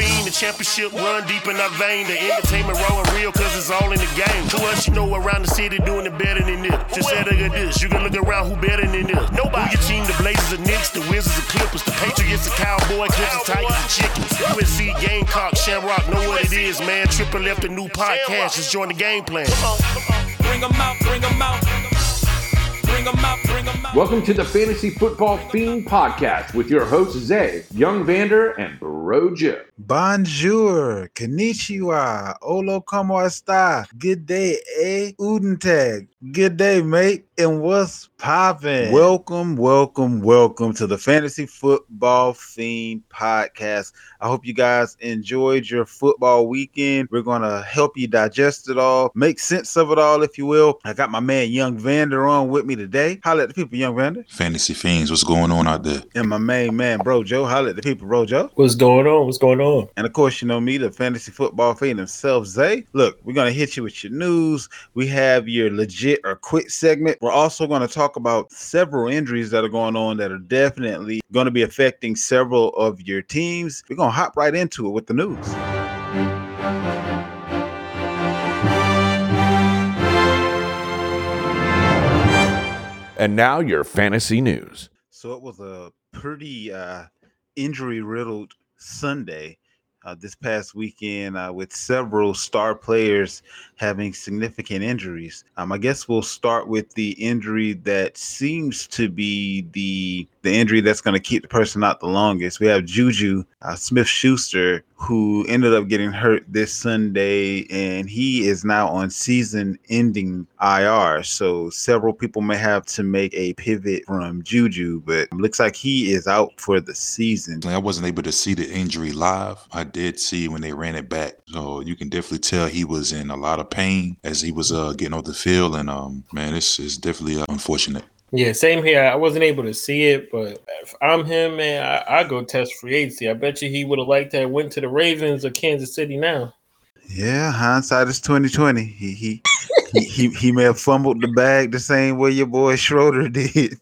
Fiend, the championship run deep in our vein. The entertainment rolling real, cause it's all in the game. To us, you know around the city doing it better than this. Just say look at this, you can look around who better than this. Nobody. Who your team, the Blazers, the Knicks, the Wizards, the Clippers, the Patriots, the Cowboy, Clippers, Tigers, the Chickens. USC, Gamecock, Shamrock, know what it is, man. Triple left a new podcast, just join the game plan. Bring 'em out, bring 'em out. Bring 'em out, bring 'em out. Welcome to the Fantasy Football Fiend Podcast with your hosts Zay, Young Vander, and Bro Joe. Bonjour, konnichiwa, olo como esta? Good day, eh? Udentag. Good day, mate. And what's poppin'? Welcome, welcome, welcome to the Fantasy Football Fiend Podcast. I hope you guys enjoyed your football weekend. We're gonna help you digest it all, make sense of it all, if you will. I got my man Young Vander on with me today. Holla at the people, Young Vander. Fantasy fiends, what's going on out there? And my main man, Bro Joe. Holla at the people, Bro Joe. What's going on? What's going on? And of course, you know me, the fantasy football fan himself, Zay. Look, we're gonna hit you with your news. We have your legit or quit segment. We're also gonna talk about several injuries that are going on that are definitely gonna be affecting several of your teams. We're gonna hop right into it with the news. And now your fantasy news. So it was a pretty uh, injury riddled Sunday uh, this past weekend uh, with several star players having significant injuries. Um, I guess we'll start with the injury that seems to be the the injury that's going to keep the person out the longest. We have Juju uh, Smith Schuster, who ended up getting hurt this Sunday, and he is now on season ending IR. So several people may have to make a pivot from Juju, but looks like he is out for the season. I wasn't able to see the injury live. I did see when they ran it back. So you can definitely tell he was in a lot of pain as he was uh, getting off the field. And um, man, this is definitely uh, unfortunate. Yeah, same here. I wasn't able to see it, but if I'm him, man, I, I go test free agency. I bet you he would have liked to have went to the Ravens or Kansas City now. Yeah, hindsight is twenty twenty. He he. He, he, he may have fumbled the bag the same way your boy Schroeder did.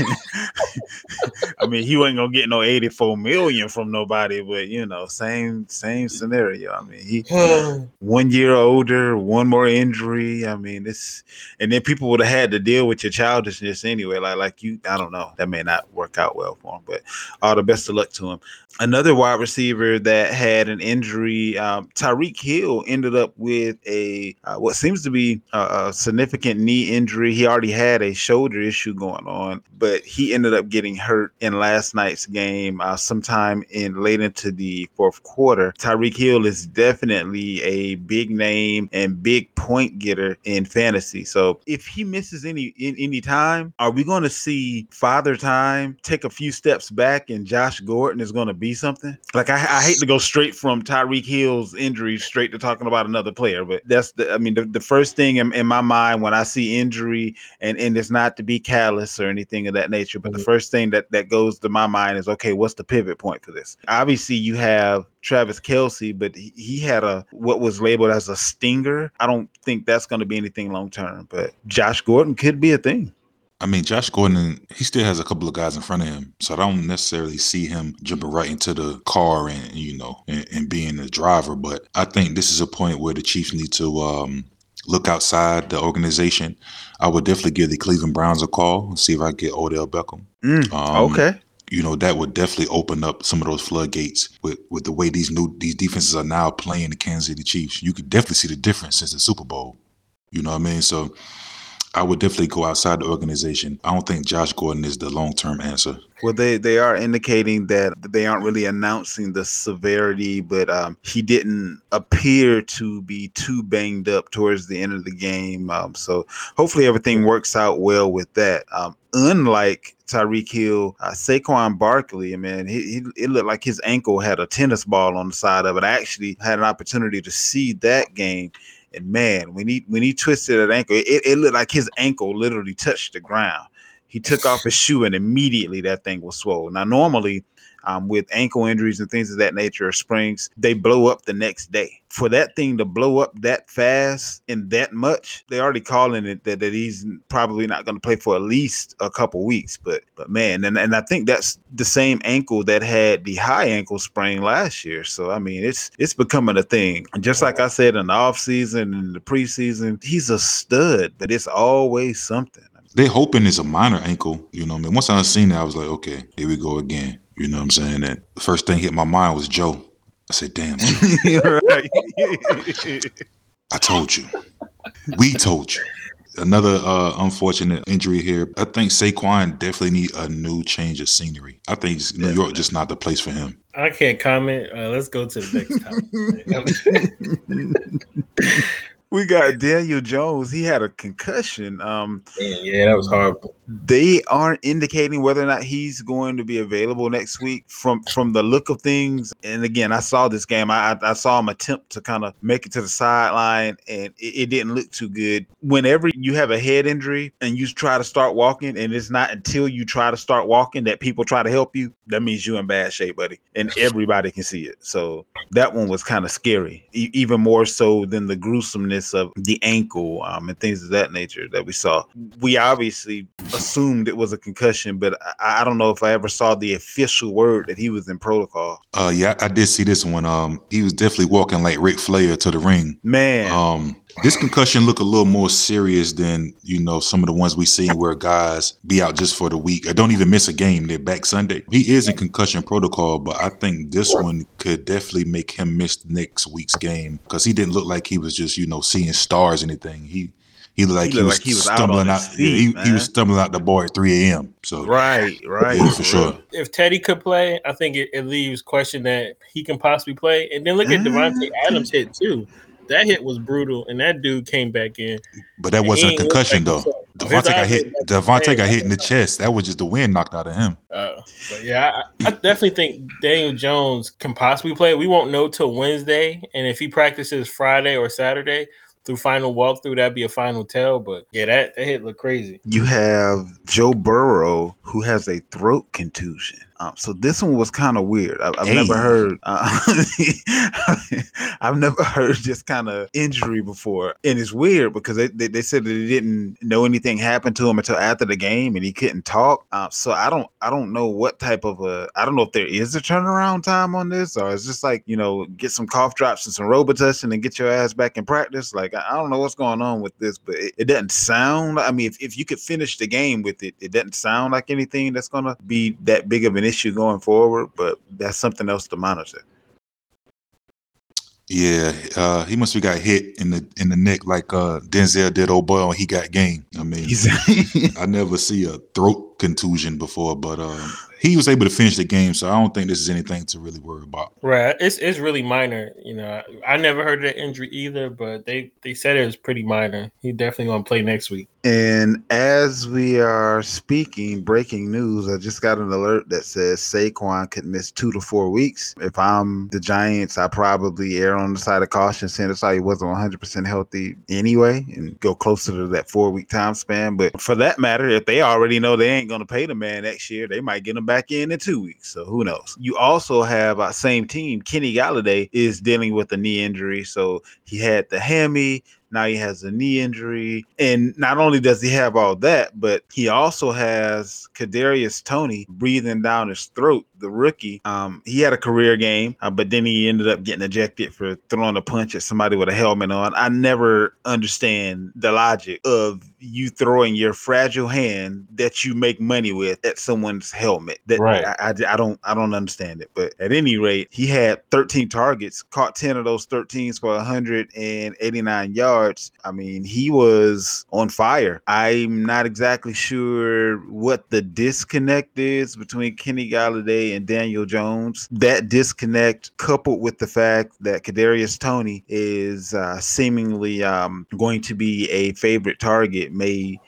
I mean, he wasn't gonna get no 84 million from nobody, but you know, same same scenario. I mean, he one year older, one more injury. I mean, this and then people would have had to deal with your childishness anyway. Like like you, I don't know. That may not work out well for him, but all the best of luck to him. Another wide receiver that had an injury, um, Tyreek Hill ended up with a uh, what seems to be a, a significant knee injury. He already had a shoulder issue going on, but he ended up getting hurt in last night's game, uh, sometime in late into the fourth quarter. Tyreek Hill is definitely a big name and big point getter in fantasy. So if he misses any in, any time, are we going to see Father Time take a few steps back and Josh Gordon is going to be something? Like I, I hate to go straight from Tyreek Hill's injury straight to talking about another player, but that's the I mean the, the first thing in, in my mind when I see injury and and it's not to be callous or anything of that nature, but the first thing that that goes to my mind is okay, what's the pivot point for this? Obviously, you have Travis Kelce, but he, he had a what was labeled as a stinger. I don't think that's going to be anything long term, but Josh Gordon could be a thing. I mean, Josh Gordon, he still has a couple of guys in front of him, so I don't necessarily see him jumping right into the car and you know and, and being the driver. But I think this is a point where the Chiefs need to um, look outside the organization. I would definitely give the Cleveland Browns a call and see if I get Odell Beckham. Mm, Um, okay. you know that would definitely open up some of those floodgates with with the way these new these defenses are now playing the Kansas City Chiefs. You could definitely see the difference since the Super Bowl. You know what I mean? So I would definitely go outside the organization. I don't think Josh Gordon is the long term answer. Well, they they are indicating that they aren't really announcing the severity, but um, he didn't appear to be too banged up towards the end of the game. Um, so hopefully everything works out well with that. Um, unlike Tyreek Hill, uh, Saquon Barkley, man, he, he it looked like his ankle had a tennis ball on the side of it. I actually had an opportunity to see that game. And man, when he when he twisted that ankle, it, it looked like his ankle literally touched the ground. He took off his shoe and immediately that thing was swollen. Now, normally, um, with ankle injuries and things of that nature or springs, they blow up the next day. For that thing to blow up that fast and that much, they're already calling it that, that he's probably not going to play for at least a couple weeks. But but man, and, and I think that's the same ankle that had the high ankle sprain last year. So I mean, it's it's becoming a thing. And just like I said in the offseason and the preseason, he's a stud, but it's always something. They hoping it's a minor ankle, you know. I mean, once I seen that, I was like, okay, here we go again. You know what I'm saying? That the first thing hit my mind was Joe. I said, damn, I told you. We told you. Another uh, unfortunate injury here. I think Saquon definitely need a new change of scenery. I think New York just not the place for him. I can't comment. Uh, let's go to the next topic. we got Daniel Jones. He had a concussion. Um, yeah, that was horrible. They aren't indicating whether or not he's going to be available next week. From from the look of things, and again, I saw this game. I I saw him attempt to kind of make it to the sideline, and it, it didn't look too good. Whenever you have a head injury and you try to start walking, and it's not until you try to start walking that people try to help you, that means you're in bad shape, buddy, and everybody can see it. So that one was kind of scary, e- even more so than the gruesomeness of the ankle um, and things of that nature that we saw. We obviously assumed it was a concussion, but I, I don't know if I ever saw the official word that he was in protocol. Uh, yeah, I did see this one. Um, he was definitely walking like Ric Flair to the ring. Man, Um, this concussion look a little more serious than you know some of the ones we see where guys be out just for the week. I don't even miss a game. They're back Sunday. He is in concussion protocol, but I think this one could definitely make him miss next week's game because he didn't look like he was just you know seeing stars or anything. He he looked like He he, was like he was out stumbling on out. his feet, he, he was stumbling out the bar at 3 a.m. So right, right, Yeah, for sure. If Teddy could play, I think it, it leaves question that he can possibly play. And then look at. Davante Adams hit too. That hit was brutal, and that dude came back in. But that wasn't a concussion though. himself. Davante got hit. eyes look like Davante got hit in the chest. That was just the wind knocked out of him. Uh, but yeah, I, I definitely think Daniel Jones can possibly play. We won't know till Wednesday, and if he practices Friday or Saturday through final walkthrough, that'd be a final tell. But yeah, that, that hit looked crazy. You have Joe Burrow who has a throat contusion. Um, so this one was kind of weird. I, I've never heard. Uh, I've never heard this kind of injury before, and it's weird because they, they, they said that they didn't know anything happened to him until after the game, and he couldn't talk. Uh, so I don't I don't know what type of a I don't know if there is a turnaround time on this, or it's just like you know get some cough drops and some Robitussin and get your ass back in practice. Like I I don't know what's going on with this, but it, it doesn't sound. I mean, if, if you could finish the game with it, it doesn't sound like anything that's gonna be that big of an issue going forward. But that's something else to monitor. Yeah, uh, he must have got hit in the in the neck like uh, Denzel did old boy he got game. I mean, I never see a throat contusion before, but um, he was able to finish the game, so I don't think this is anything to really worry about. Right, it's it's really minor. You know, I, I never heard of that injury either, but they they said it was pretty minor. He definitely gonna play next week. And as we are speaking, breaking news, I just got an alert that says Saquon could miss two to four weeks. If I'm the Giants, I probably err on the side of caution, saying it's like he wasn't 100% healthy anyway, and go closer to that four week time span. But for that matter, if they already know they ain't going to pay the man next year, they might get him back in in two weeks. So who knows? You also have uh, same team, Kenny Golladay is dealing with a knee injury. So he had the hammy. Now he has a knee injury, and not only does he have all that, but he also has Kadarius Toney breathing down his throat. The rookie, um, he had a career game, uh, but then he ended up getting ejected for throwing a punch at somebody with a helmet on. I never understand the logic of you throwing your fragile hand that you make money with at someone's helmet. That Right. I, I, I don't I don't understand it. But at any rate, he had 13 targets, caught 10 of those 13s for 189 yards. I mean, he was on fire. I'm not exactly sure what the disconnect is between Kenny Golladay and Daniel Jones. That disconnect, coupled with the fact that Kadarius Toney is uh, seemingly um, going to be a favorite target, may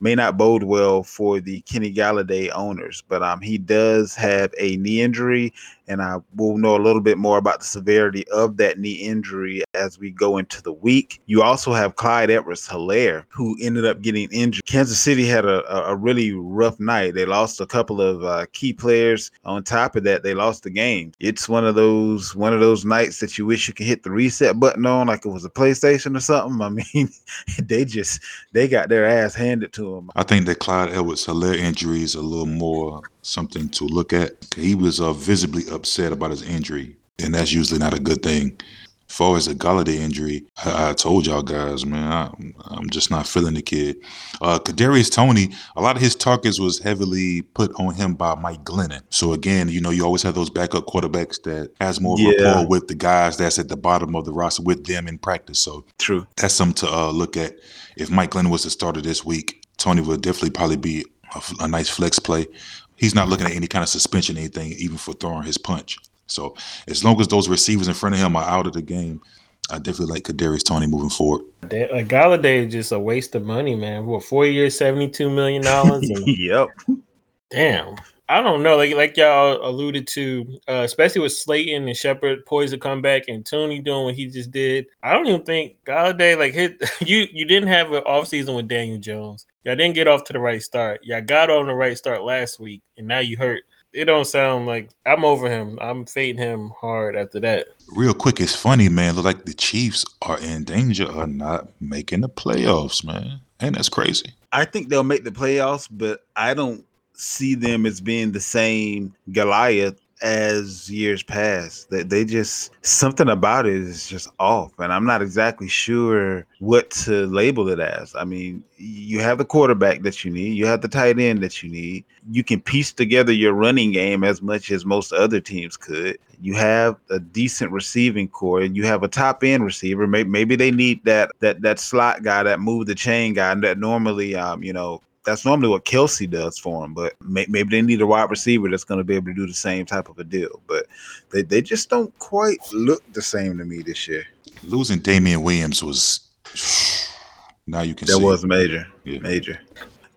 may not bode well for the Kenny Golladay owners. But um, he does have a knee injury, and I will know a little bit more about the severity of that knee injury as we go into the week. You also have Clyde Edwards Hilaire, who ended up getting injured. Kansas City had a, a really rough night. They lost a couple of uh, key players. On top of that, they lost the game. It's one of those one of those nights that you wish you could hit the reset button on, like it was a PlayStation or something. I mean, they just they got their ass handed to them. I think that Clyde Edwards Hilaire injury is a little more something to look at. He was uh, visibly upset about his injury, and that's usually not a good thing. As far as the Golladay injury, I, I told y'all guys, man, I, am just not feeling the kid. Uh, Kadarius Toney, a lot of his targets was heavily put on him by Mike Glennon. So again, you know, you always have those backup quarterbacks that has more yeah. rapport with the guys that's at the bottom of the roster with them in practice. So true, that's something to uh, look at. If Mike Glennon was the starter this week, Toney would definitely probably be a, a nice flex play. He's not looking at any kind of suspension, anything, even for throwing his punch. So as long as those receivers in front of him are out of the game, I definitely like Kadarius Toney moving forward. A Golladay is just a waste of money, man. What four years, seventy two million dollars? yep. Damn. I don't know. Like like y'all alluded to, uh, especially with Slayton and Shepard poised to come back and Toney doing what he just did. I don't even think Golladay like hit you. You didn't have an off season with Daniel Jones. Y'all didn't get off to the right start. Y'all got on the right start last week, and now you hurt it don't sound like I'm over him. I'm fading him hard after that. Real quick, it's funny, man. Look like the Chiefs are in danger of not making the playoffs, man. And that's crazy. I think they'll make the playoffs, but I don't see them as being the same Goliath as years pass. That they just something about it is just off, and I'm not exactly sure what to label it as. I mean, you have the quarterback that you need, you have the tight end that you need. You can piece together your running game as much as most other teams could. You have a decent receiving core, and you have a top end receiver. Maybe, maybe they need that that that slot guy, that move the chain guy, that normally, um, you know, that's normally what Kelce does for them. But may, maybe they need a wide receiver that's going to be able to do the same type of a deal. But they, they just don't quite look the same to me this year. Losing Damian Williams was now you can see. that was major, yeah. major.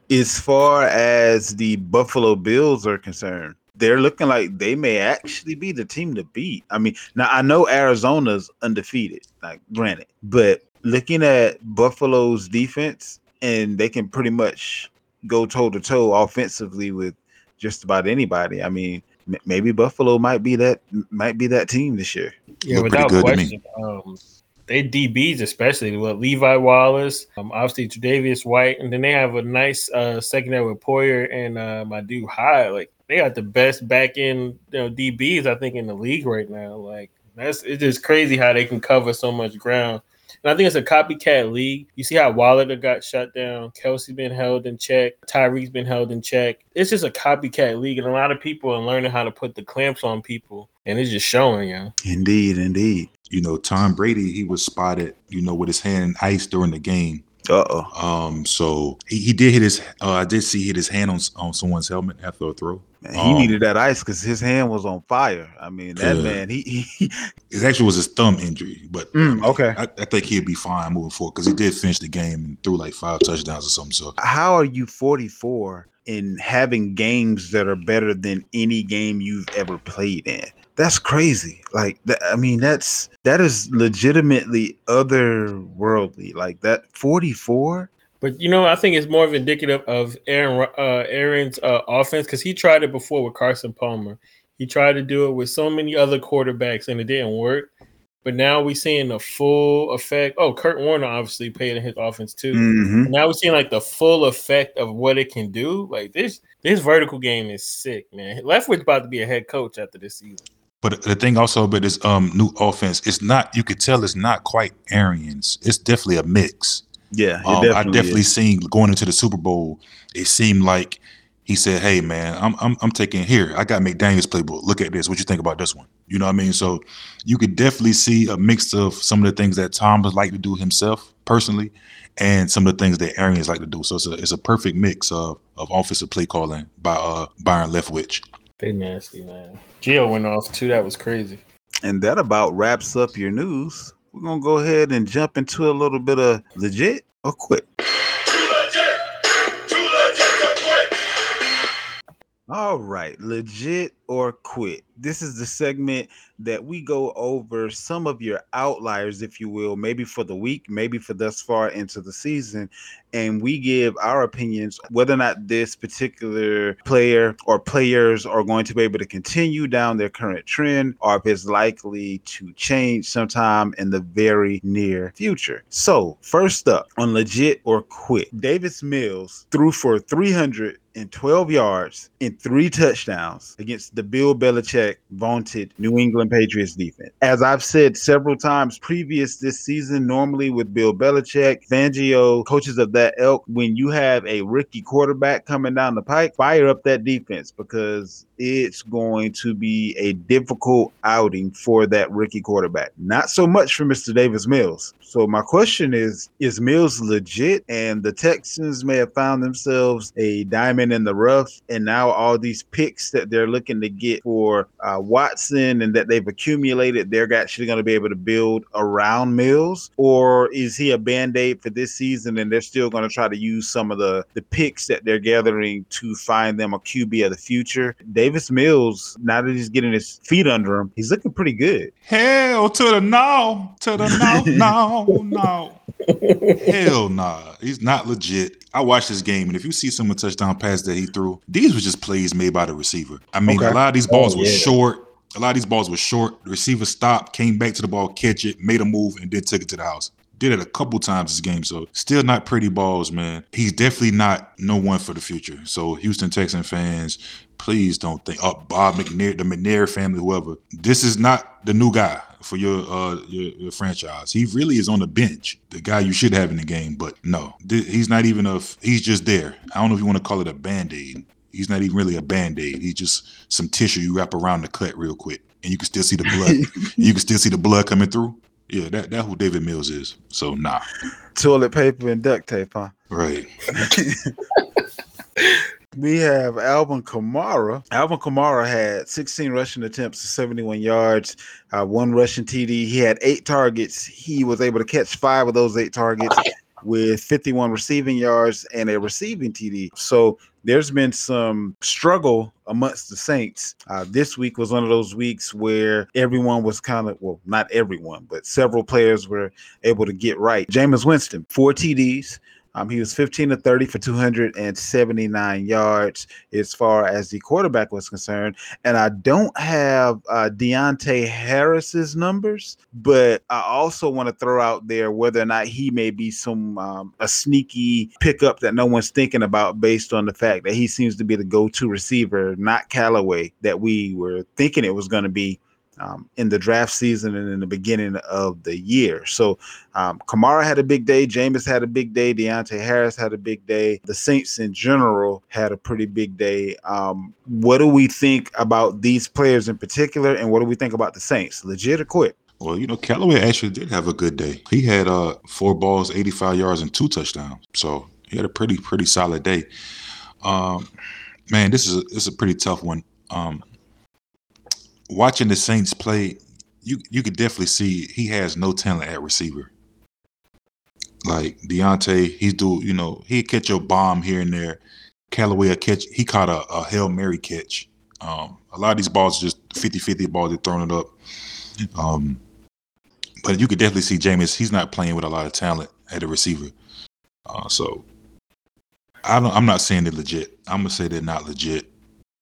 As far as the Buffalo Bills are concerned, they're looking like they may actually be the team to beat. I mean, now I know Arizona's undefeated, like granted, but looking at Buffalo's defense, and they can pretty much go toe to toe offensively with just about anybody. I mean, m- maybe Buffalo might be that might be that team this year. Yeah, Look without question. Um, they DBs especially with Levi Wallace, um, obviously Tre'Davious White, and then they have a nice uh, secondary with Poyer and uh, my dude Hyde. Like they got the best back end you know, DBs I think in the league right now. Like that's it's just crazy how they can cover so much ground. And I think it's a copycat league. You see how Waller got shut down, Kelce been held in check, Tyree's been held in check. It's just a copycat league, and a lot of people are learning how to put the clamps on people, and it's just showing, yeah. Indeed, indeed. You know, Tom Brady, he was spotted, you know, with his hand in ice during the game. Uh oh. Um, so he, he did hit his. Uh, I did see hit his hand on on someone's helmet after a throw. Man, he um, needed that ice because his hand was on fire. I mean, that man, he, he it actually was his thumb injury, but mm, okay, I, I, think he'd be fine moving forward because he did finish the game and threw like five touchdowns or something. So how are you 44 in having games that are better than any game you've ever played in? That's crazy. Like that, I mean, that's that is legitimately otherworldly. Like that 44 but you know, I think it's more of indicative of Aaron uh, Arians uh, offense because he tried it before with Carson Palmer. He tried to do it with so many other quarterbacks and it didn't work. But now we're seeing the full effect. Oh, Kurt Warner obviously paid in his offense too. Mm-hmm. Now we're seeing like the full effect of what it can do. Like this, this vertical game is sick, man. Leftwich's about to be a head coach after this season. But the thing also about this um new offense, it's not you could tell it's not quite Arians. It's definitely a mix. Yeah, um, definitely I definitely is. seen going into the Super Bowl. It seemed like he said, "Hey, man, I'm I'm, I'm taking here. I got McDaniel's playbook. Look at this. What you think about this one? You know what I mean? So you could definitely see a mix of some of the things that Tom would like to do himself personally, and some of the things that Arians like to do. So it's a it's a perfect mix of of offensive play calling by uh Byron Leftwich. They nasty man. Gio went off too. That was crazy. And that about wraps up your news we're gonna go ahead and jump into a little bit of legit or quick. All right, legit or quit. This is the segment that we go over some of your outliers, if you will, maybe for the week, maybe for thus far into the season, and we give our opinions whether or not this particular player or players are going to be able to continue down their current trend or if it's likely to change sometime in the very near future. So, first up on legit or quit, Davis Mills threw for 300 and 12 yards and three touchdowns against the Bill Belichick vaunted New England Patriots defense. As I've said several times previous this season, normally with Bill Belichick, Fangio, coaches of that ilk, when you have a rookie quarterback coming down the pike, fire up that defense because it's going to be a difficult outing for that rookie quarterback. Not so much for Mr. Davis Mills. So my question is, is Mills legit? And the Texans may have found themselves a diamond in the rough, and now all these picks that they're looking to get for uh, Watson and that they've accumulated, they're actually going to be able to build around Mills, or is he a band aid for this season and they're still going to try to use some of the the picks that they're gathering to find them a QB of the future? Davis Mills, now that he's getting his feet under him, he's looking pretty good. Hell to the no, to the no, no, no. Hell nah. He's not legit. I watched this game, and if you see some of the touchdown passes that he threw, these were just plays made by the receiver. I mean, Okay. a lot of these balls Oh, were yeah. short. A lot of these balls were short. The receiver stopped, came back to the ball, catch it, made a move, and then took it to the house. Did it a couple times this game, so still not pretty balls, man. He's definitely not no one for the future. So Houston Texan fans, please don't think oh Bob McNair, the McNair family, whoever. This is not the new guy for your uh your, your franchise. He really is on the bench, the guy you should have in the game. But no, th- he's not even a. He's just there. I don't know if you want to call it a band aid. He's not even really a band aid. He's just some tissue you wrap around the cut real quick, and you can still see the blood. you can still see the blood coming through. Yeah, that that who David Mills is. So nah, Toilet paper and duct tape, huh? right. We have Alvin Kamara. Alvin Kamara had 16 rushing attempts to 71 yards, uh, one rushing TD. He had eight targets. He was able to catch five of those eight targets with 51 receiving yards and a receiving TD. So there's been some struggle amongst the Saints. Uh, this week was one of those weeks where everyone was kind of, well, not everyone, but several players were able to get right. Jameis Winston, four TDs. Um, he was 15 to 30 for 279 yards as far as the quarterback was concerned. And I don't have uh, Deonte Harris's numbers, but I also want to throw out there whether or not he may be some um, a sneaky pickup that no one's thinking about based on the fact that he seems to be the go-to receiver, not Callaway that we were thinking it was going to be um, in the draft season and in the beginning of the year. So um, Kamara had a big day. Jameis had a big day. Deonte Harris had a big day. The Saints in general had a pretty big day. Um, what do we think about these players in particular, and what do we think about the Saints? Legit or quit? Well, you know, Callaway actually did have a good day. He had uh four balls, 85 yards, and two touchdowns. So he had a pretty, pretty solid day. Um, man, this is a, this is a pretty tough one. Um, watching the Saints play, you you could definitely see he has no talent at receiver. Like Deonte, he's do you know he catch a bomb here and there. Callaway a catch. He caught a, a hail mary catch. Um, a lot of these balls just 50-50 balls. They're throwing it up. Um, but you could definitely see Jameis. He's not playing with a lot of talent at the receiver. Uh, so I. I'm not saying they're legit. I'm gonna say they're not legit.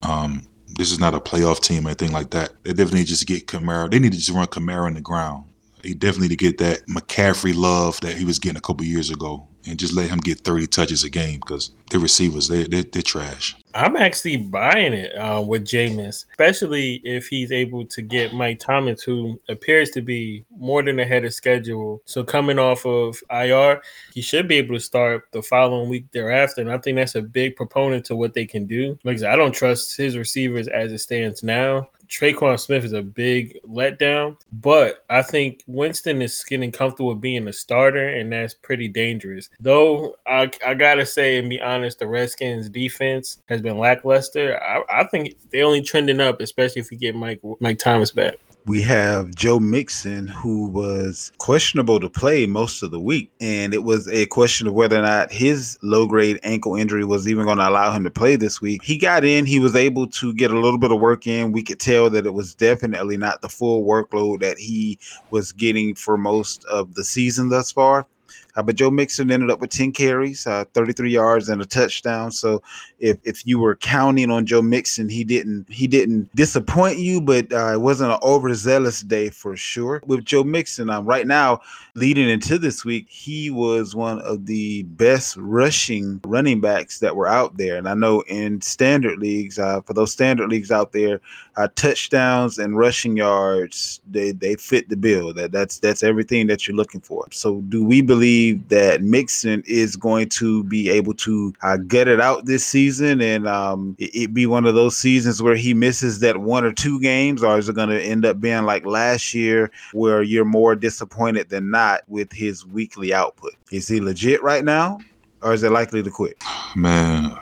Um, this is not a playoff team or anything like that. They definitely just get Kamara. They need to just run Kamara in the ground. He definitely to get that McCaffrey love that he was getting a couple years ago, and just let him get 30 touches a game because the receivers they they they're trash. I'm actually buying it uh, with Jameis, especially if he's able to get Mike Thomas, who appears to be more than ahead of schedule. So coming off of IR, he should be able to start the following week thereafter. And I think that's a big proponent to what they can do. Like I said, I don't trust his receivers as it stands now. Tre'Quan Smith is a big letdown, but I think Winston is getting comfortable being a starter, and that's pretty dangerous. Though I, I gotta say and be honest, the Redskins defense has been lackluster. I, I think they're only trending up, especially if you get Mike Mike Thomas back. We have Joe Mixon, who was questionable to play most of the week. And it was a question of whether or not his low grade ankle injury was even going to allow him to play this week. He got in, he was able to get a little bit of work in. We could tell that it was definitely not the full workload that he was getting for most of the season thus far. Uh, but Joe Mixon ended up with 10 carries, uh, 33 yards, and a touchdown. So if, if you were counting on Joe Mixon, he didn't he didn't disappoint you, but uh, it wasn't an overzealous day for sure. With Joe Mixon, um, right now leading into this week, he was one of the best rushing running backs that were out there. And I know in standard leagues, uh, for those standard leagues out there, uh, touchdowns and rushing yards they they fit the bill. That that's that's everything that you're looking for. So do we believe that Mixon is going to be able to uh, get it out this season and um, it, it be one of those seasons where he misses that one or two games, or is it going to end up being like last year where you're more disappointed than not with his weekly output? Is he legit right now, or is it likely to quit? Man,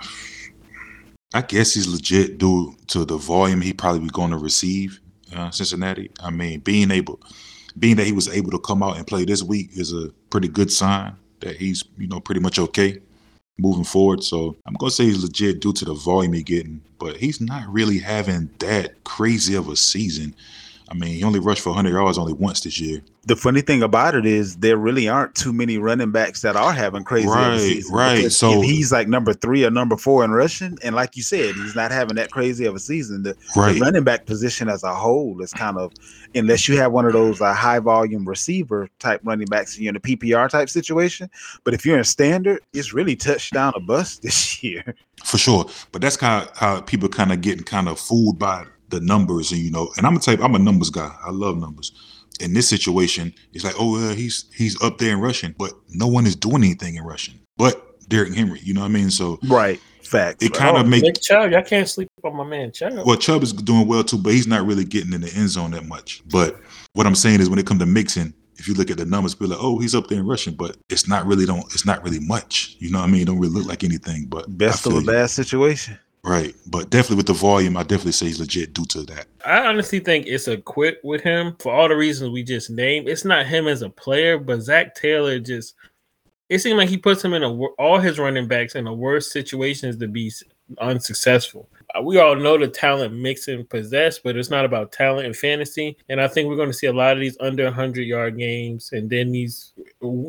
I guess he's legit due to the volume he probably be going to receive uh, Cincinnati. I mean, being able, being that he was able to come out and play this week is a pretty good sign that he's you know pretty much okay moving forward. So I'm gonna say he's legit due to the volume he's getting, but he's not really having that crazy of a season. I mean, he only rushed for 100 yards only once this year. The funny thing about it is there really aren't too many running backs that are having crazy Right, right. So- if he's like number three or number four in rushing, and like you said, he's not having that crazy of a season. The, Right. the running back position as a whole is kind of, unless you have one of those uh, high volume receiver type running backs, you're in a PPR type situation. But if you're in standard, it's really touchdown a bust this year. For sure. But that's kind of how people kind of getting kind of fooled by the numbers and you know, and I'm a type I'm a numbers guy. I love numbers. In this situation, it's like, oh well, he's he's up there in rushing, but no one is doing anything in rushing. But Derrick Henry, you know what I mean? So Right. fact it kind Oh, of make Nick Chubb, y'all can't sleep on my man Chubb. well Chubb is doing well too, but he's not really getting in the end zone that much. But what I'm saying is when it comes to Mixon, if you look at the numbers, be like, oh, he's up there in rushing, but it's not really don't it's not really much. You know what I mean? It don't really look like anything. But Best of feel a you. bad situation. Right. But definitely with the volume, I definitely say he's legit due to that. I honestly think it's a quit with him for all the reasons we just named. It's not him as a player, but Zac Taylor just. It seemed like he puts him in a all his running backs in the worst situations to be unsuccessful. Uh, We all know the talent Mixon possess, but it's not about talent and fantasy. And I think we're going to see a lot of these under 100 yard games, and then these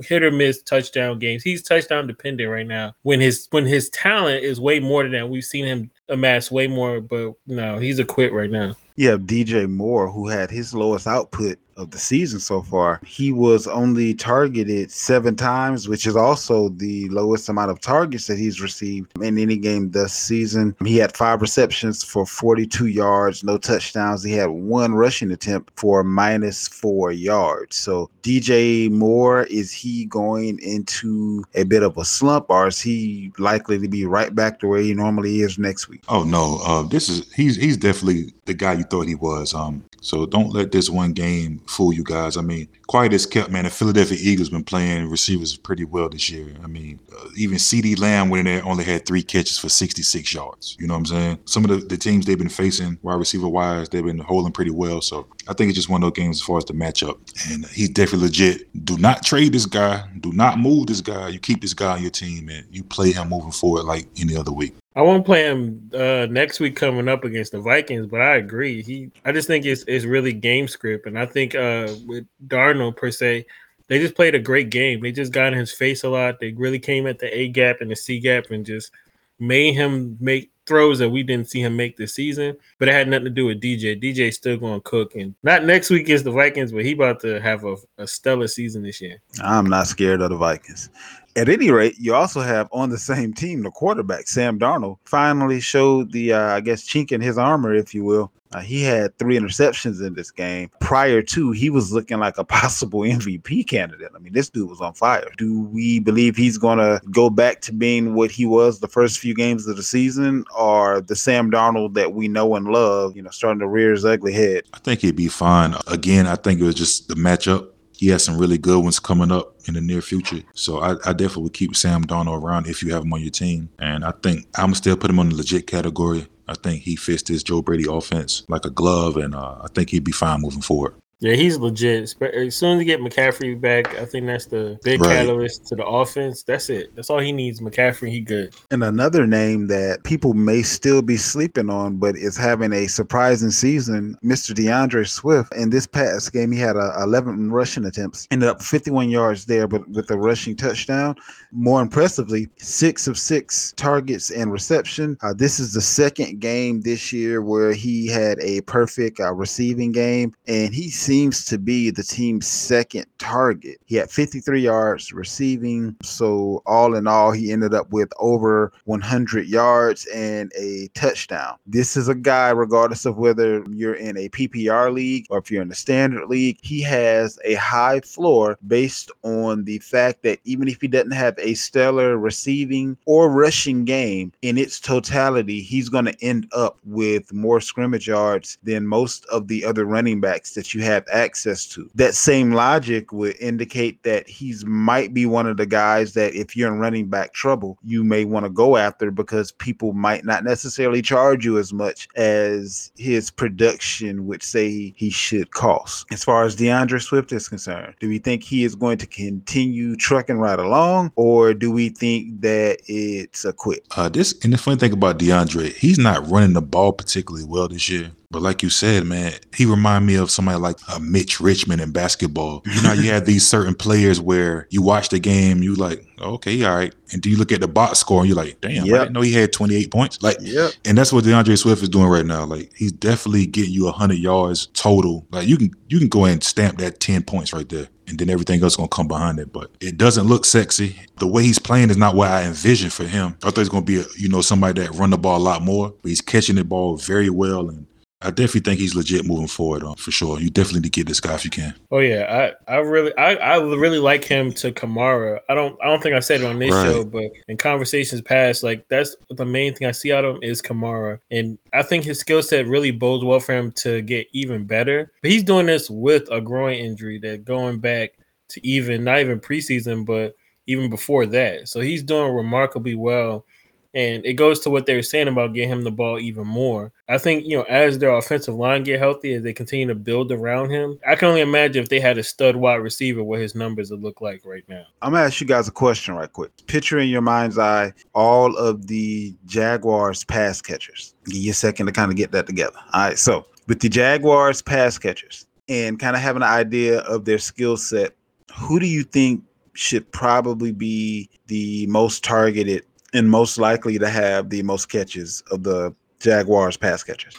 hit or miss touchdown games. He's touchdown dependent right now. When his when his talent is way more than that, we've seen him amass way more. But no, he's a quit right now. You have DJ Moore, who had his lowest output of the season so far. He was only targeted seven times, which is also the lowest amount of targets that he's received in any game this season. He had five receptions for 42 yards, no touchdowns. He had one rushing attempt for minus four yards. So, DJ Moore, is he going into a bit of a slump or is he likely to be right back to where he normally is next week? Oh no, uh, this is he's he's definitely the guy you thought he was. Um, so don't let this one game fool you guys. I mean, quiet as kept, man. The Philadelphia Eagles been playing receivers pretty well this year. I mean, uh, even CeeDee Lamb went in there only had three catches for 66 yards. You know what I'm saying? Some of the, the teams they've been facing wide receiver wise, they've been holding pretty well. So I think it's just one of those games as far as the matchup. And he's definitely legit. Do not trade this guy. Do not move this guy. You keep this guy on your team and you play him moving forward like any other week. I won't play him uh, next week coming up against the Vikings, but I agree. He, I just think it's it's really game script, and I think uh, with Darnold per se, they just played a great game. They just got in his face a lot. They really came at the A gap and the C gap and just made him make throws that we didn't see him make this season. But it had nothing to do with DJ. DJ's still going to cook, and not next week against the Vikings, but he about to have a, a stellar season this year. I'm not scared of the Vikings. At any rate, you also have on the same team the quarterback Sam Darnold finally showed the uh, I guess chink in his armor, if you will. Uh, he had three interceptions in this game. Prior to, he was looking like a possible MVP candidate. I mean, this dude was on fire. Do we believe he's going to go back to being what he was the first few games of the season, or the Sam Darnold that we know and love, you know, starting to rear his ugly head? I think he'd be fine. Again, I think it was just the matchup. He has some really good ones coming up in the near future. So I, I definitely would keep Sam Darnold around if you have him on your team. And I think I'm still put him on the legit category. I think he fits this Joe Brady offense like a glove, and uh, I think he'd be fine moving forward. Yeah, he's legit. As soon as you get McCaffrey back, I think that's the big Right. catalyst to the offense. That's it. That's all he needs. McCaffrey, he good. And another name that people may still be sleeping on, but is having a surprising season, Mr. DeAndre Swift. In this past game, he had a 11 rushing attempts, ended up 51 yards there, but with a rushing touchdown. More impressively, six of six targets and reception. Uh, this is the second game this year where he had a perfect uh, receiving game, and he seems to be the team's second target. He had 53 yards receiving. So, all in all, he ended up with over 100 yards and a touchdown. This is a guy, regardless of whether you're in a PPR league or if you're in a standard league, he has a high floor based on the fact that even if he doesn't have a stellar receiving or rushing game in its totality, he's going to end up with more scrimmage yards than most of the other running backs that you have access to. That same logic would indicate that he's might be one of the guys that if you're in running back trouble, you may want to go after because people might not necessarily charge you as much as his production would say he should cost. As far as DeAndre Swift is concerned, do we think he is going to continue trucking right along, or do we think that it's a quit? Uh, this and the funny thing about DeAndre, he's not running the ball particularly well this year. But like you said, man, he remind me of somebody like uh, Mitch Richmond in basketball. You know, you have these certain players where you watch the game, you like, okay, all right, and do you look at the box score and you're like, damn, I didn't know he had 28 points. Like, Yep. and that's what DeAndre Swift is doing right now. Like, he's definitely getting you 100 yards total. Like, you can you can go and stamp that 10 points right there. And then everything else is gonna come behind it, but it doesn't look sexy. The way he's playing is not what I envisioned for him. I thought he's gonna be, a, you know, somebody that run the ball a lot more, but he's catching the ball very well, and I definitely think he's legit moving forward. Um, for sure, you definitely need to get this guy if you can. Oh yeah, I, I really I, I really like him to Kamara. I don't I don't think I said it on this Right. show, but in conversations past, like that's the main thing I see out of him is Kamara, and I think his skill set really bodes well for him to get even better. But he's doing this with a groin injury that going back to even not even preseason, but even before that. So he's doing remarkably well. And it goes to what they were saying about getting him the ball even more. I think, you know, as their offensive line get healthy, as they continue to build around him, I can only imagine if they had a stud wide receiver what his numbers would look like right now. I'm gonna ask you guys a question right quick. Picture in your mind's eye all of the Jaguars pass catchers. Give you a second to kind of get that together. All right. So with the Jaguars pass catchers and kind of having an idea of their skill set, who do you think should probably be the most targeted and most likely to have the most catches of the Jaguars pass catchers?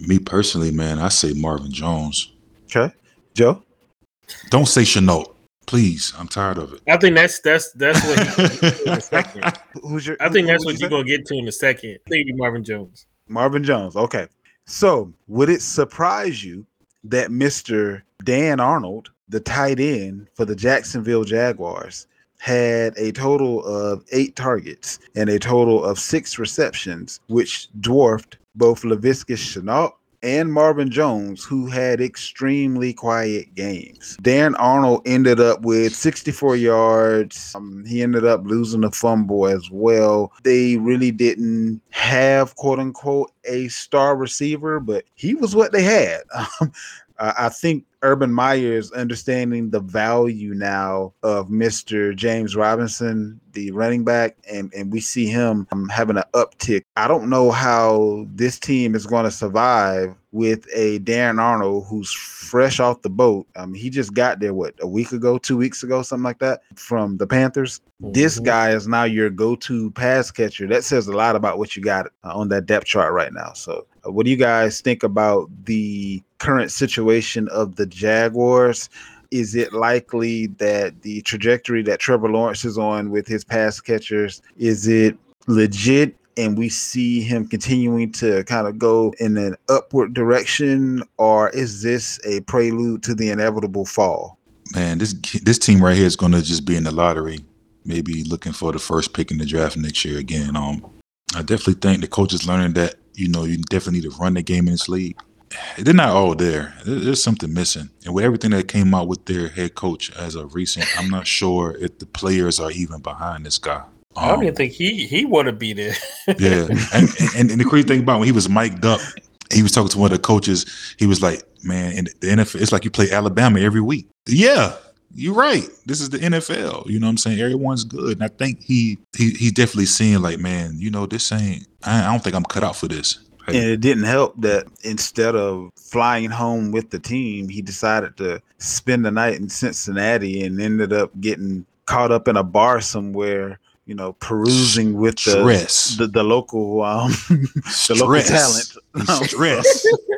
Me personally, man, I say Marvin Jones. Okay. Joe? Don't say Shenault, please. I'm tired of it. I think that's that's that's what he, in a second. Who's your I think who- that's who'd what you you're gonna get to in a second. I think Marvin Jones. Marvin Jones. Okay. So, would it surprise you that Mr. Dan Arnold, the tight end for the Jacksonville Jaguars, had a total of eight targets and a total of six receptions, which dwarfed both Laviska Shenault and Marvin Jones, who had extremely quiet games. Dan Arnold ended up with 64 yards. Um, he ended up losing a fumble as well. They really didn't have, quote unquote, a star receiver, but he was what they had. Um, I think Urban Meyer is understanding the value now of Mr. James Robinson, the running back, and, and we see him um, having an uptick. I don't know how this team is going to survive with a Darren Arnold who's fresh off the boat. Um, he just got there, what, a week ago, two weeks ago, something like that, from the Panthers. This Mhm. guy is now your go-to pass catcher. That says a lot about what you got uh, on that depth chart right now. So, uh, what do you guys think about the current situation of the Jaguars? Is it likely that the trajectory that Trevor Lawrence is on with his pass catchers is it legit? And we see him continuing to kind of go in an upward direction, or is this a prelude to the inevitable fall? Man, this this team right here is gonna just be in the lottery. Maybe looking for the first pick in the draft next year again. Um, I definitely think the coach is learning that you know you definitely need to run the game in this league. They're not all there. There- There's something missing, and with everything that came out with their head coach as of recent, I'm not sure if the players are even behind this guy. I don't Um, even think he he want to be there. Yeah, and, and and the crazy thing about when he was mic'd up, he was talking to one of the coaches. He was like, "Man, in the NFL, it's like you play Alabama every week." Yeah, you're right. This is the NFL. You know what I'm saying? Everyone's good, and I think he he he's definitely seeing like, man, you know, this ain't. I, I don't think I'm cut out for this. And it didn't help that instead of flying home with the team, he decided to spend the night in Cincinnati and ended up getting caught up in a bar somewhere, you know, perusing with the Stress. the, the local um the local talent. Stress.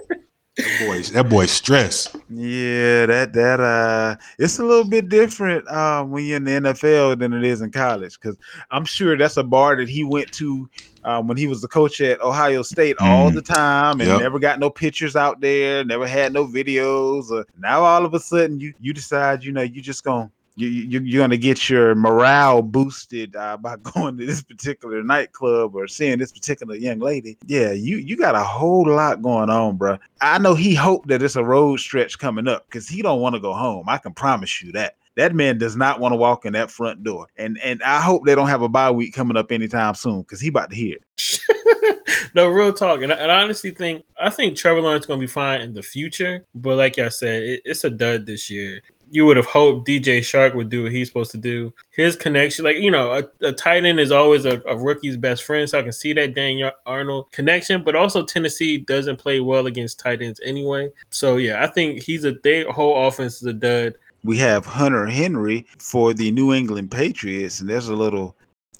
that boy, that boy stress. Yeah, that that uh it's a little bit different uh, when you're in the NFL than it is in college because I'm sure that's a bar that he went to um, when he was the coach at Ohio State all Mm. the time and Yep. never got no pictures out there, never had no videos. Uh, now all of a sudden you you decide you know you just gonna you, you you're gonna get your morale boosted uh, by going to this particular nightclub or seeing this particular young lady. Yeah, you you got a whole lot going on, bro. I know he hoped that it's a road stretch coming up because he don't want to go home. I can promise you that. That man does not want to walk in that front door, and and I hope they don't have a bye week coming up anytime soon because he about to hear no, real talk, and I, and I honestly think I think Trevor Lawrence going to be fine in the future. But like I said, it, it's a dud this year. You would have hoped DJ Chark would do what he's supposed to do. His connection, like you know, a, a tight end is always a, a rookie's best friend, so I can see that Daniel Arnold connection. But also Tennessee doesn't play well against tight ends anyway. So yeah, I think he's a their whole offense is a dud. we have Hunter Henry for the New England Patriots, and there's a little,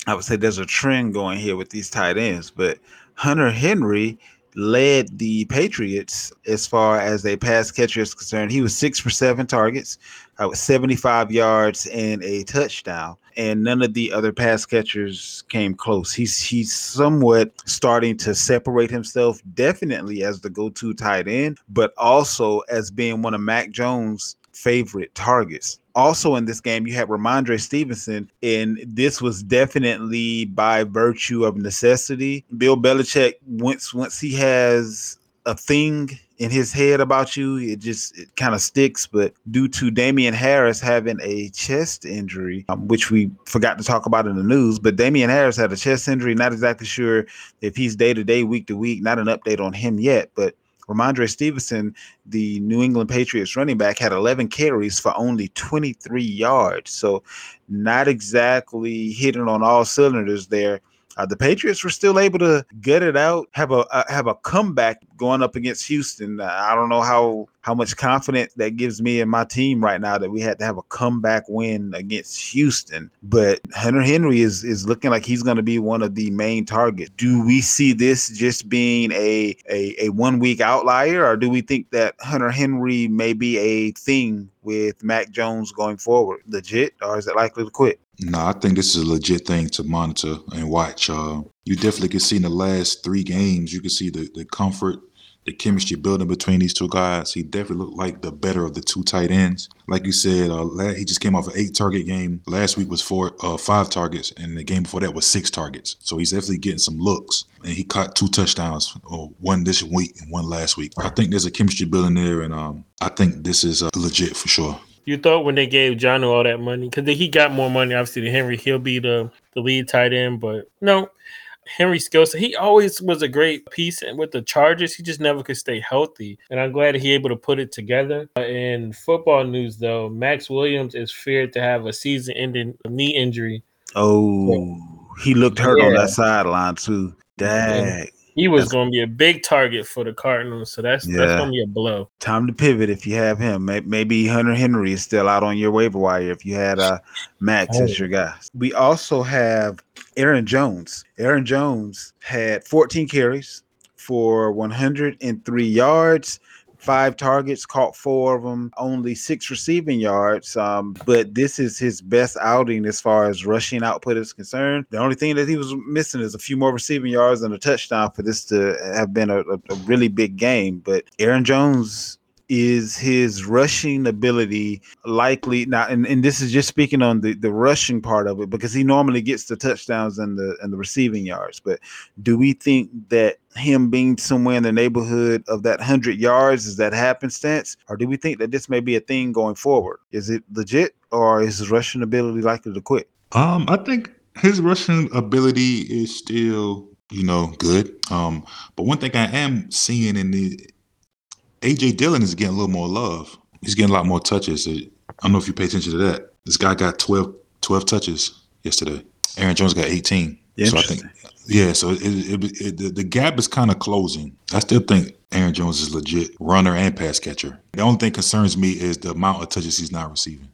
I would say, there's a trend going here with these tight ends. But Hunter Henry led the Patriots as far as a pass catcher is concerned. He was six for seven targets, uh, with 75 yards and a touchdown. And none of the other pass catchers came close. He's he's somewhat starting to separate himself, definitely as the go-to tight end, but also as being one of Mac Jones' favorite targets. Also in this game, you had Rhamondre Stevenson, and this was definitely by virtue of necessity. Bill Belichick, once once he has a thing in his head about you, it just it kind of sticks. But due to Damien Harris having a chest injury, um, which we forgot to talk about in the news, but Damien Harris had a chest injury. Not exactly sure if he's day to day, week to week. Not an update on him yet, but Rhamondre Stevenson, the New England Patriots running back, had 11 carries for only 23 yards. So, not exactly hitting on all cylinders there. Uh, the Patriots were still able to get it out, have a uh, have a comeback going up against Houston. I don't know how how much confidence that gives me and my team right now that we had to have a comeback win against Houston. But Hunter Henry is is looking like he's going to be one of the main targets. Do we see this just being a a, a one week outlier, or do we think that Hunter Henry may be a thing with Mac Jones going forward, legit, or is it likely to quit? No, I think this is a legit thing to monitor and watch. Uh, you definitely can see in the last three games, you can see the, the comfort, the chemistry building between these two guys. He definitely looked like the better of the two tight ends. Like you said, uh, he just came off an eight target game. Last week was four, uh, five targets, and the game before that was six targets. So he's definitely getting some looks. And he caught two touchdowns, or one this week and one last week. I think there's a chemistry building there, and um, I think this is uh, legit for sure. You thought when they gave John all that money because he got more money, obviously, than Henry. He'll be the, the lead tight end, but no, Henry skill set. He always was a great piece and with the Chargers. He just never could stay healthy, and I'm glad he able to put it together. In football news, though, Maxx Williams is feared to have a season-ending knee injury. Oh, he looked hurt on that sideline too. Dag. He was going to be a big target for the Cardinals, so that's Yeah. that's going to be a blow. Time to pivot if you have him. Maybe Hunter Henry is still out on your waiver wire if you had uh, Maxx Oh. as your guy. We also have Aaron Jones. Aaron Jones had 14 carries for 103 yards, five targets, caught four of them, only six receiving yards. Um, but this is his best outing as far as rushing output is concerned. The only thing that he was missing is a few more receiving yards and a touchdown for this to have been a, a, a really big game. But Aaron Jones is his rushing ability likely now and, and this is just speaking on the the rushing part of it because he normally gets the touchdowns and the and the receiving yards but do we think that him being somewhere in the neighborhood of that 100 yards is that happenstance or do we think that this may be a thing going forward is it legit or is his rushing ability likely to quit Um, I think his rushing ability is still, you know, good. Um, but one thing I am seeing in the AJ Dillon is getting a little more love. He's getting a lot more touches. I don't know if you pay attention to that. This guy got 12, 12 touches yesterday. Aaron Jones got 18. Yeah, So I think, yeah, so it, it, it, the, the gap is kind of closing. I still think Aaron Jones is legit runner and pass catcher. The only thing concerns me is the amount of touches he's not receiving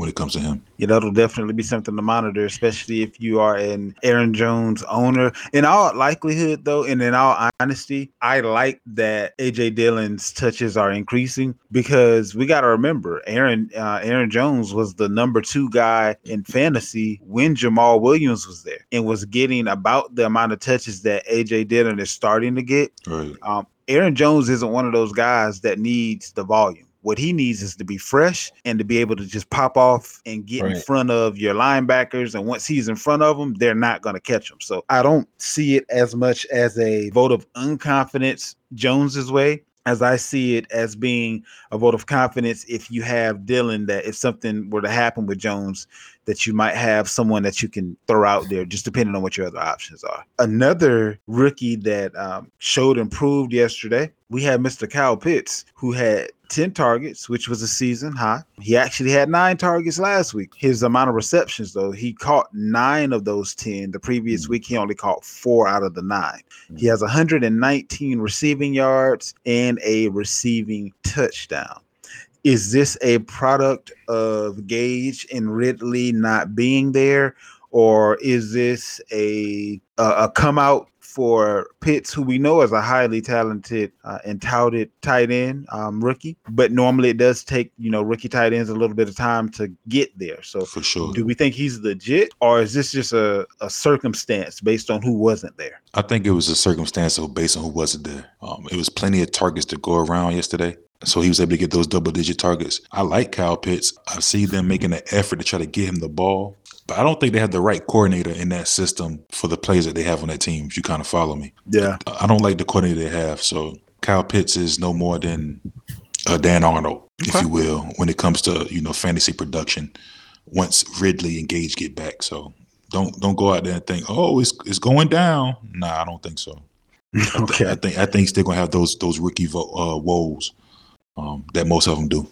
when it comes to him. Yeah, that'll definitely be something to monitor, especially if you are an Aaron Jones owner. In all likelihood, though, and in all honesty, I like that AJ Dillon's touches are increasing because we got to remember Aaron uh, Aaron Jones was the number two guy in fantasy when Jamaal Williams was there and was getting about the amount of touches that AJ Dillon is starting to get. Right. Um, Aaron Jones isn't one of those guys that needs the volume. What he needs is to be fresh and to be able to just pop off and get Right. in front of your linebackers. And once he's in front of them, they're not going to catch him. So I don't see it as much as a vote of unconfidence Jones's way as I see it as being a vote of confidence if you have Dillon that if something were to happen with Jones, that you might have someone that you can throw out there, just depending on what your other options are. Another rookie that um, showed improved yesterday, we had Mr. Kyle Pitts, who had 10 targets, which was a season high. He actually had nine targets last week. His amount of receptions, though, he caught nine of those 10. The previous mm. week, he only caught four out of the nine. Mm. He has 119 receiving yards and a receiving touchdown. Is this a product of Gage and Ridley not being there, or is this a a, a come out for Pitts, who we know is a highly talented uh, and touted tight end um, rookie? But normally it does take you know rookie tight ends a little bit of time to get there. So For sure. do we think he's legit, or is this just a, a circumstance based on who wasn't there? I think it was a circumstance based on who wasn't there. Um, it was plenty of targets to go around yesterday. So he was able to get those double digit targets. I like Kyle Pitts. I see them making an effort to try to get him the ball. But I don't think they have the right coordinator in that system for the players that they have on that team. If you kind of follow me, Yeah, I don't like the coordinator they have. So Kyle Pitts is no more than uh, Dan Arnold, if you will, when it comes to you know fantasy production. Once Ridley and Gage get back, so don't don't go out there and think, oh, it's it's going down. Nah, I don't think so. I, th- okay. I think I think they're gonna have those those rookie vo- uh, woes um, that most of them do.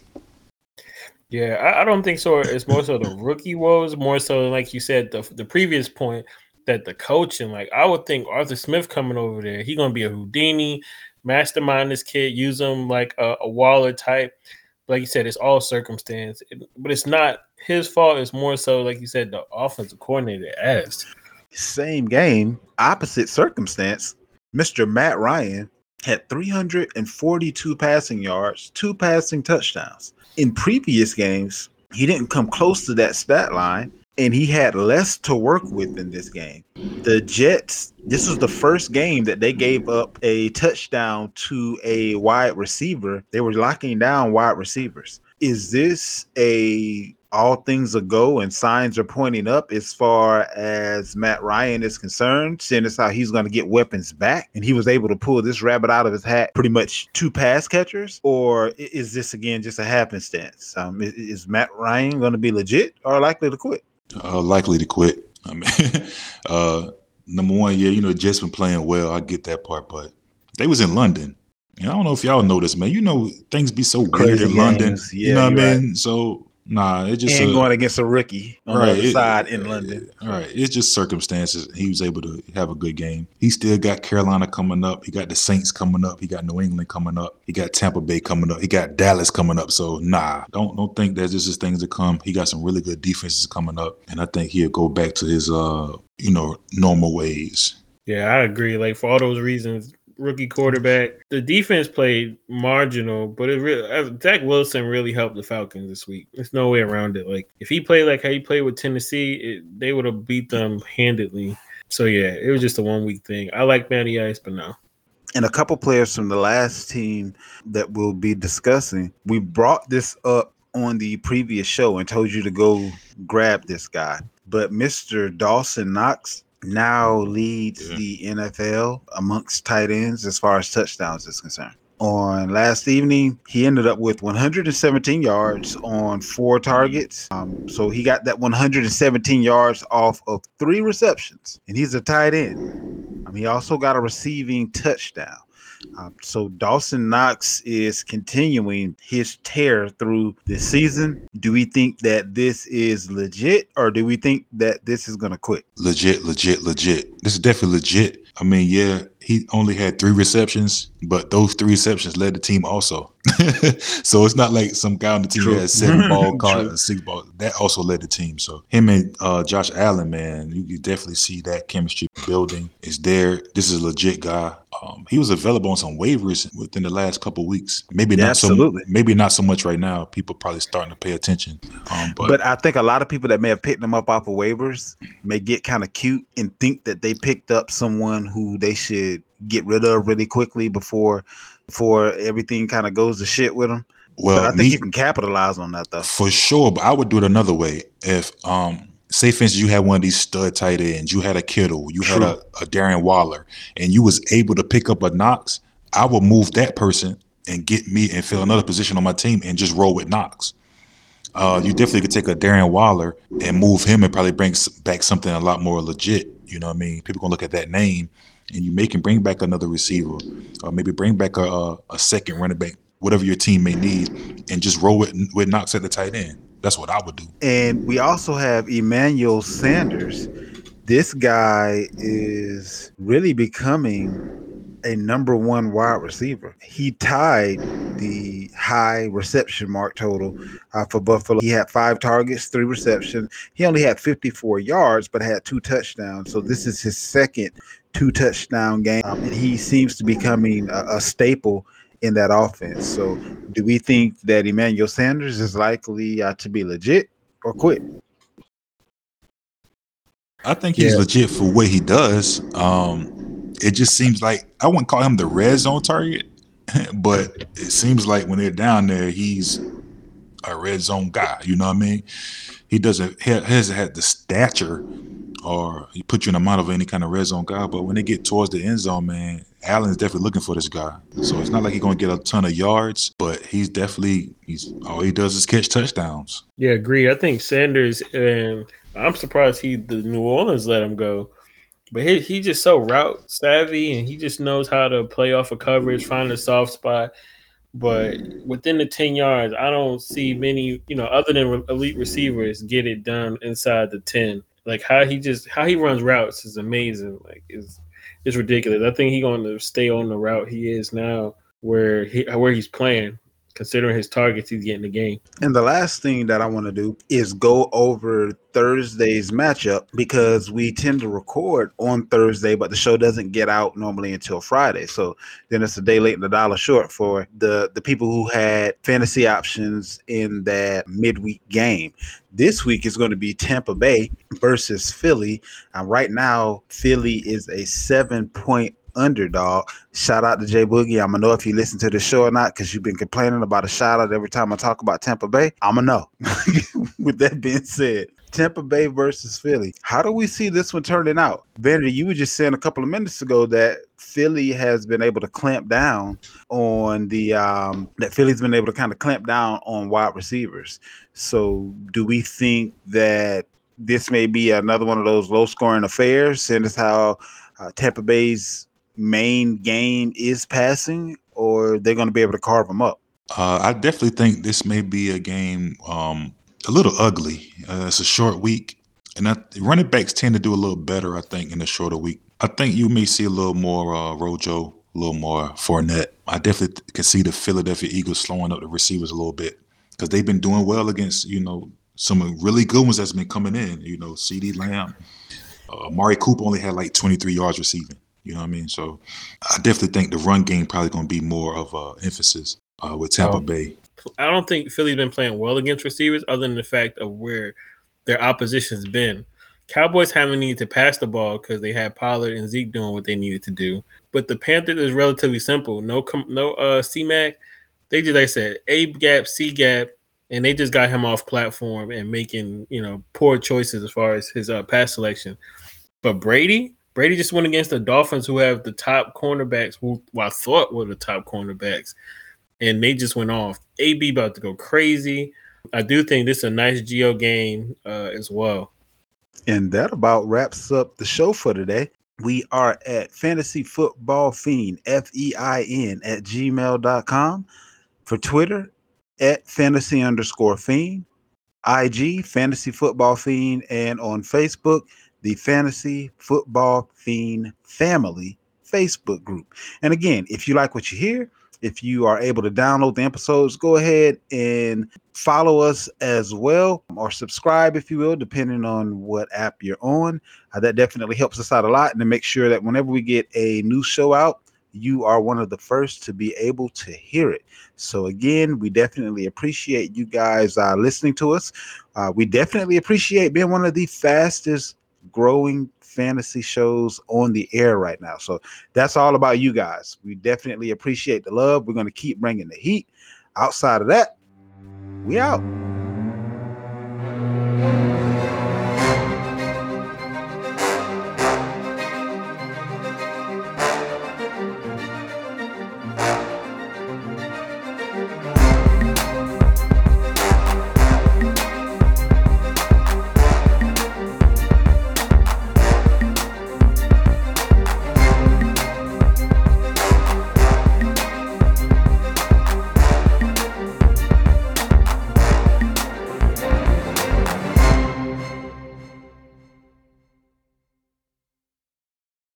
Yeah, I, I don't think so. It's more so the rookie woes, more so like you said, the the previous point that the coaching, like I would think Arthur Smith coming over there, he gonna be a Houdini, mastermind this kid, use him like a, a Waller type. Like you said, it's all circumstance, It- but it's not his fault. It's more so like you said, the offensive coordinator asked. Same game, opposite circumstance. Mr. Matt Ryan had 342 passing yards, two passing touchdowns. In previous games, he didn't come close to that stat line, and he had less to work with in this game. The Jets, this was the first game that they gave up a touchdown to a wide receiver. They were locking down wide receivers. Is this a all things are go and signs are pointing up as far as Matt Ryan is concerned, seeing as how he's going to get weapons back and he was able to pull this rabbit out of his hat pretty much two pass catchers? Or is this again just a happenstance? Um, i- is Matt Ryan going to be legit or likely to quit? Uh, likely to quit. I mean, uh, number one, yeah, you know, Jets been playing well. I get that part, but they was in London. And I don't know if y'all know this, man. You know, things be so weird in London. games. you know what I mean? So nah, it just and uh, going against a rookie on the other it- side in London. All right, it's just circumstances. He was able to have a good game. He still got Carolina coming up. He got the Saints coming up. He got New England coming up. He got Tampa Bay coming up. He got Dallas coming up. So nah, don't don't think that this is things to come. He got some really good defenses coming up, and I think he'll go back to his uh you know normal ways. Yeah, I agree. Like for all those reasons, rookie quarterback, the defense played marginal, but it really uh, Zach Wilson really helped the Falcons this week. There's no way around it. Like if he played like how he played with Tennessee, it, they would have beat them handedly. So yeah, it was just a one week thing. I like Matty Ice, but no. and a couple players from the last team that we'll be discussing. We brought this up on the previous show and told you to go grab this guy. But Mr. Dawson Knox now leads Yeah. the NFL amongst tight ends as far as touchdowns is concerned. on last evening. He ended up with 117 yards on four targets. Um, so he got that 117 yards off of three receptions, and he's a tight end. Um, he also got a receiving touchdown. Um, so Dawson Knox is continuing his tear through this season. Do we think that this is legit, or do we think that this is going to quit? Legit, legit, legit. This is definitely legit. I mean, yeah, he only had three receptions, but those three receptions led the team also. so it's not like some guy on the team True. had seven ball caught and six ball. That also led the team. So him and uh, Josh Allen, man, you can definitely see that chemistry building is there. This is a legit guy. Um, he was available on some waivers within the last couple weeks. Maybe yeah, not absolutely. so. Maybe not so much right now. People probably starting to pay attention. Um, but, but I think a lot of people that may have picked him up off of waivers may get kind of cute and think that they picked up someone who they should get rid of really quickly before before everything kind of goes to shit with them. Well, but I think me, you can capitalize on that though. For sure, but I would do it another way. If um say for instance you had one of these stud tight ends, you had a Kittle, you True. had a, a Darren Waller, and you was able to pick up a Knox, I would move that person and get me and fill another position on my team and just roll with Knox. Uh, you definitely could take a Darren Waller and move him and probably bring back something a lot more legit. You know what I mean? People gonna look at that name and you make him bring back another receiver, or maybe bring back a, a, a second running back, whatever your team may need, and just roll it with Knox at the tight end. That's what I would do. And we also have Emmanuel Sanders. This guy is really becoming a number one wide receiver. He tied the high reception mark total uh, for Buffalo. He had five targets, three receptions. He only had 54 yards, but had two touchdowns. So this is his second two touchdown game, um, and he seems to be becoming a, a staple in that offense. So, do we think that Emmanuel Sanders is likely uh, to be legit or quit? I think he's yeah. legit for what he does. Um, it just seems like I wouldn't call him the red zone target, but it seems like when they're down there, he's a red zone guy. You know what I mean? He doesn't he hasn't had the stature or he put you in a model of any kind of red zone guy. But when they get towards the end zone, man, Allen's definitely looking for this guy. So it's not like he's gonna get a ton of yards, but he's definitely he's all he does is catch touchdowns. Yeah, agree. I think Sanders and I'm surprised he the New Orleans let him go. But he he just so route savvy and he just knows how to play off of coverage, find a soft spot. But within the 10 yards, I don't see many, you know, other than elite receivers get it done inside the 10. Like how he just how he runs routes is amazing. Like it's it's ridiculous. I think he's going to stay on the route he is now, where he where he's playing considering his targets he's getting the game. And the last thing that I want to do is go over Thursday's matchup because we tend to record on Thursday, but the show doesn't get out normally until Friday. So then it's a day late and a dollar short for the the people who had fantasy options in that midweek game. This week is going to be Tampa Bay versus Philly. And right now, Philly is a seven point underdog. Shout out to Jay Boogie. I'm gonna know if you listen to the show or not because you've been complaining about a shout out every time I talk about Tampa Bay. I'm gonna know. With that being said, Tampa Bay versus Philly. How do we see this one turning out? Vander, you were just saying a couple of minutes ago that Philly has been able to clamp down on the um that Philly's been able to kind of clamp down on wide receivers. So do we think that this may be another one of those low scoring affairs, as how uh, Tampa Bay's main game is passing, or they're going to be able to carve them up? Uh, I definitely think this may be a game um, a little ugly. Uh, it's a short week, and I, running backs tend to do a little better, I think, in a shorter week. I think you may see a little more uh, Rojo, a little more Fournette. I definitely can see the Philadelphia Eagles slowing up the receivers a little bit because they've been doing well against, you know, some really good ones that's been coming in. You know, CeeDee Lamb, uh, Mari Cooper only had like 23 yards receiving. You know what I mean? So I definitely think the run game probably going to be more of a emphasis uh, with Tampa um, Bay. I don't think Philly's been playing well against receivers, other than the fact of where their opposition's been. Cowboys haven't needed to pass the ball because they had Pollard and Zeke doing what they needed to do. But the Panthers is relatively simple. No, no uh, C-Mac. They just, like I said, A gap, C gap, and they just got him off platform and making you know poor choices as far as his uh, pass selection. But Brady, Brady just went against the Dolphins, who have the top cornerbacks, who, who I thought were the top cornerbacks, and they just went off. AB about to go crazy. I do think this is a nice Gio game uh, as well. And that about wraps up the show for today. We are at Fantasy Football Fiend, F E I N, at gmail.com. For Twitter, at fantasy underscore fiend. IG, Fantasy Football Fiend. And on Facebook, the Fantasy Football Fiend Family Facebook group. And again, if you like what you hear, if you are able to download the episodes, go ahead and follow us as well or subscribe, if you will, depending on what app you're on. Uh, that definitely helps us out a lot. And to make sure that whenever we get a new show out, you are one of the first to be able to hear it. So, again, we definitely appreciate you guys uh, listening to us. Uh, we definitely appreciate being one of the fastest growing fantasy shows on the air right now. So that's all about you guys. We definitely appreciate the love. We're going to keep bringing the heat. Outside of that, we out.